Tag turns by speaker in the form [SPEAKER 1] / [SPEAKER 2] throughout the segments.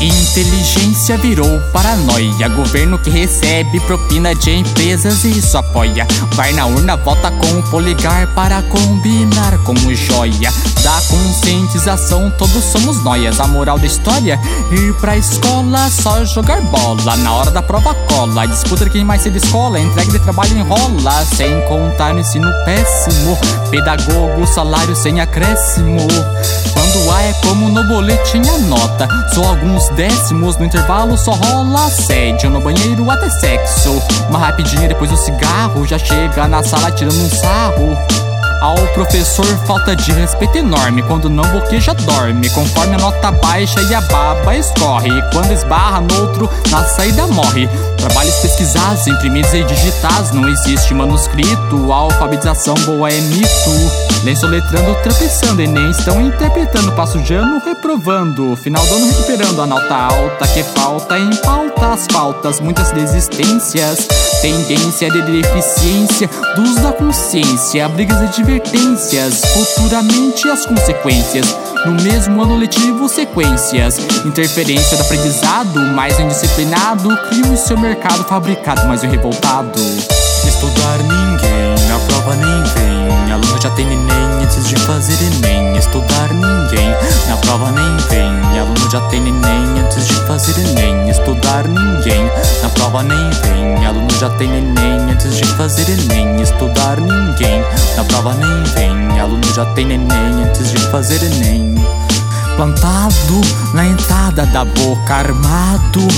[SPEAKER 1] Inteligência virou paranoia. Governo que recebe propina de empresas e isso apoia. Vai na urna, vota com o poligar para combinar como joia. Da conscientização, todos somos noias. A moral da história: ir pra escola, só jogar bola. Na hora da prova, cola. Disputa quem mais cedo escola, entrega de trabalho enrola. Sem contar no ensino péssimo. Pedagogo, salário sem acréscimo. Quando há é como no boletim a nota. Só alguns décimos no intervalo só rola assédio. No banheiro até sexo. Uma rapidinha depois do cigarro. Já chega na sala tirando um sarro. Ao professor falta de respeito enorme. Quando não boqueja dorme. Conforme a nota baixa e a baba escorre. Quando esbarra no outro, na saída morre. Trabalhos pesquisados, imprimidos e digitados. Não existe manuscrito. A alfabetização boa é mito. Nem soletrando, tropeçando Enem estão interpretando. Passo de ano reprovando. Final do ano recuperando. A nota alta Que falta em pauta as faltas. Muitas desistências. Tendência de deficiência. Do uso da consciência. Brigas e advertências Futuramente as consequências. No mesmo ano letivo sequências. Interferência do aprendizado Mais indisciplinado. Cria o seu mercado fabricado Mais um revoltado.
[SPEAKER 2] Estudar ninguém, na prova nem vem. Aluno já tem neném antes de fazer Enem. Estudar ninguém, na prova nem vem. Aluno já tem neném antes de fazer Enem. Estudar ninguém, prova nem vem. Aluno já tem neném antes de fazer Enem. Estudar ninguém, na prova nem vem. Aluno já tem neném antes de fazer Enem.
[SPEAKER 1] Plantado na entrada da boca, armado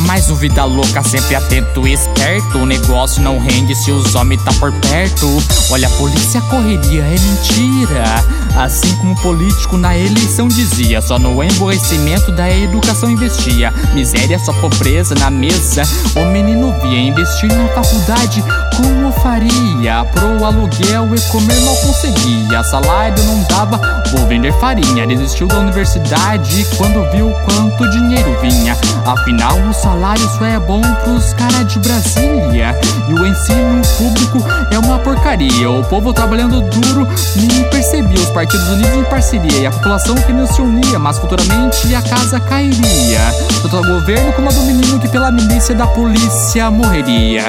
[SPEAKER 1] mais um vida louca, sempre atento e esperto. O negócio não rende se os homens tá por perto. Olha, a polícia correria é mentira. Assim como o político na eleição dizia, só no emborrecimento da educação investia. Miséria, só pobreza na mesa. O menino via investir na faculdade, como faria? Pro aluguel e comer mal conseguia. Salário não dava, vou vender farinha. Desistiu da universidade quando viu quanto dinheiro vinha. Afinal, o salário só é bom pros caras de Brasília. E o ensino público é uma porcaria. O povo trabalhando duro nem percebia. Os partidos unidos em parceria. E a população que não se unia, mas futuramente a casa cairia. Tanto ao governo como a do menino que pela milícia da polícia morreria.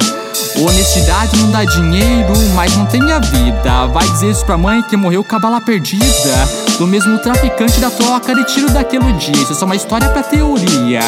[SPEAKER 1] Honestidade não dá dinheiro, mas não tem a vida. Vai dizer isso pra mãe que morreu com a bala perdida. Do mesmo traficante da troca de tiro daquele dia. Isso é só uma história pra teoria.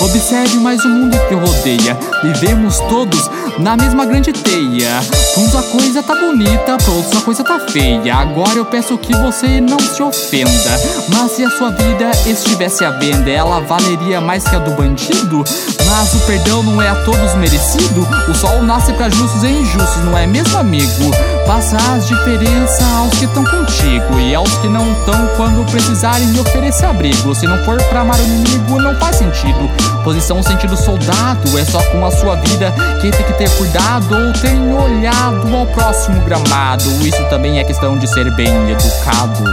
[SPEAKER 1] Observe mais o mundo que rodeia. Vivemos todos na mesma grande teia. Uns a coisa tá bonita, pra outros a coisa tá feia. Agora eu peço que você não se ofenda. Mas se a sua vida estivesse à venda, ela valeria mais que a do bandido? Mas o perdão não é a todos merecido. O sol nasce pra justos e injustos, não é mesmo, amigo? Passa as diferenças aos que estão e aos que não estão quando precisarem oferecer abrigo. Se não for pra amar o inimigo, não faz sentido. Posição sentido soldado é só com a sua vida que tem que ter cuidado ou tem olhado ao próximo gramado. Isso também é questão de ser bem educado.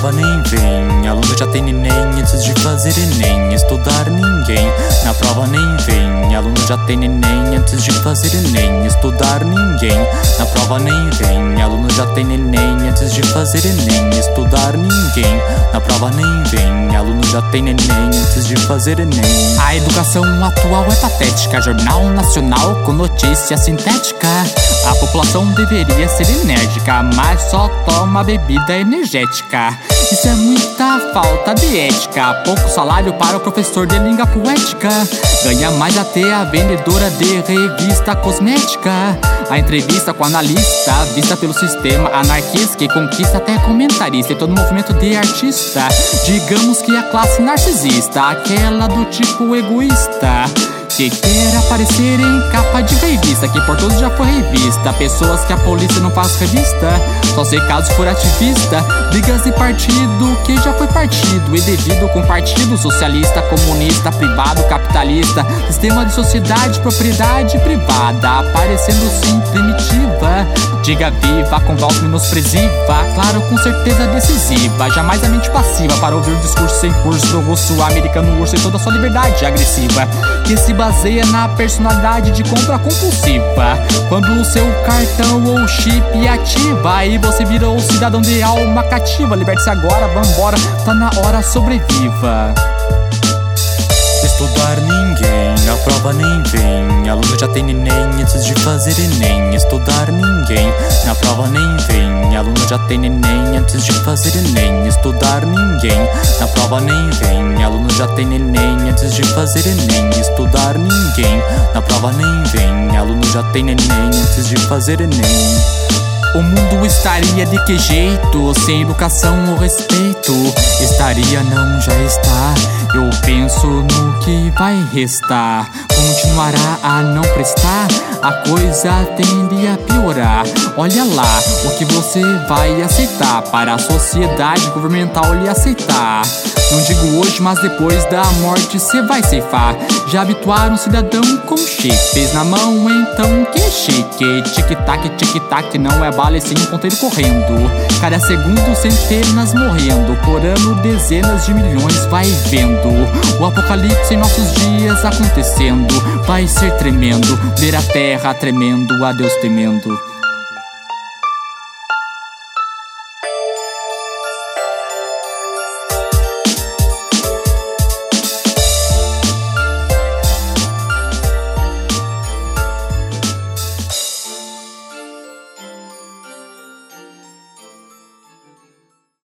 [SPEAKER 2] Prova nem vem. Aluno já tem neném antes de fazer Enem Estudar ninguém, na prova nem vem. Aluno já tem neném antes de fazer Enem Estudar ninguém, na prova nem vem. Aluno já tem neném antes de fazer Enem Estudar ninguém, na prova nem vem. Aluno já tem neném antes de fazer Enem.
[SPEAKER 1] A educação atual é patética. Jornal Nacional com notícia sintética A população deveria ser enérgica Mas só toma bebida energética. Isso é muita falta de ética. Pouco salário para o professor de língua poética. Ganha mais até a vendedora de revista cosmética. A entrevista com analista Vista pelo sistema anarquista Que conquista até comentarista E todo movimento de artista. Digamos que a classe narcisista Aquela do tipo egoísta que quer aparecer em capa de revista Que por todos já foi revista. Pessoas que a polícia não faz revista Só se caso for ativista. Brigas de partido que já foi partido. E devido com partido socialista Comunista, privado, capitalista. Sistema de sociedade, propriedade privada. Aparecendo sim primitiva. Diga viva, com voz menospresiva Claro, com certeza decisiva. Jamais a mente passiva Para ouvir o discurso sem curso. Do russo, americano, urso E toda a sua liberdade agressiva. Que se baseia na personalidade de compra compulsiva. Quando o seu cartão ou chip ativa e você virou cidadão de alma cativa, liberte-se agora, vambora, tá na hora, sobreviva.
[SPEAKER 2] Estudar ninguém, na prova nem vem. Aluno já tem neném antes de fazer Enem. Estudar ninguém, na prova nem vem. Aluno já tem neném antes de fazer Enem. Estudar ninguém, na prova nem vem. Aluno já tem neném antes de fazer Enem. Estudar ninguém, na prova nem vem. Aluno já tem neném antes de fazer Enem.
[SPEAKER 1] O mundo estaria de que jeito? Sem educação ou respeito? Estaria, não já está. Eu penso no que vai restar. Continuará a não prestar, a coisa tende a piorar. Olha lá o que você vai aceitar para a sociedade governamental lhe aceitar. Não digo hoje, mas depois da morte cê vai ceifar. Já habituaram um cidadão com chipes na mão, então que chique. Tic-tac, tic-tac, não é bala, e sim um ponteiro correndo. Cada segundo, centenas morrendo. Por ano, dezenas de milhões vai vendo. O apocalipse em nossos dias acontecendo. Vai ser tremendo, ver a terra tremendo, a Deus temendo.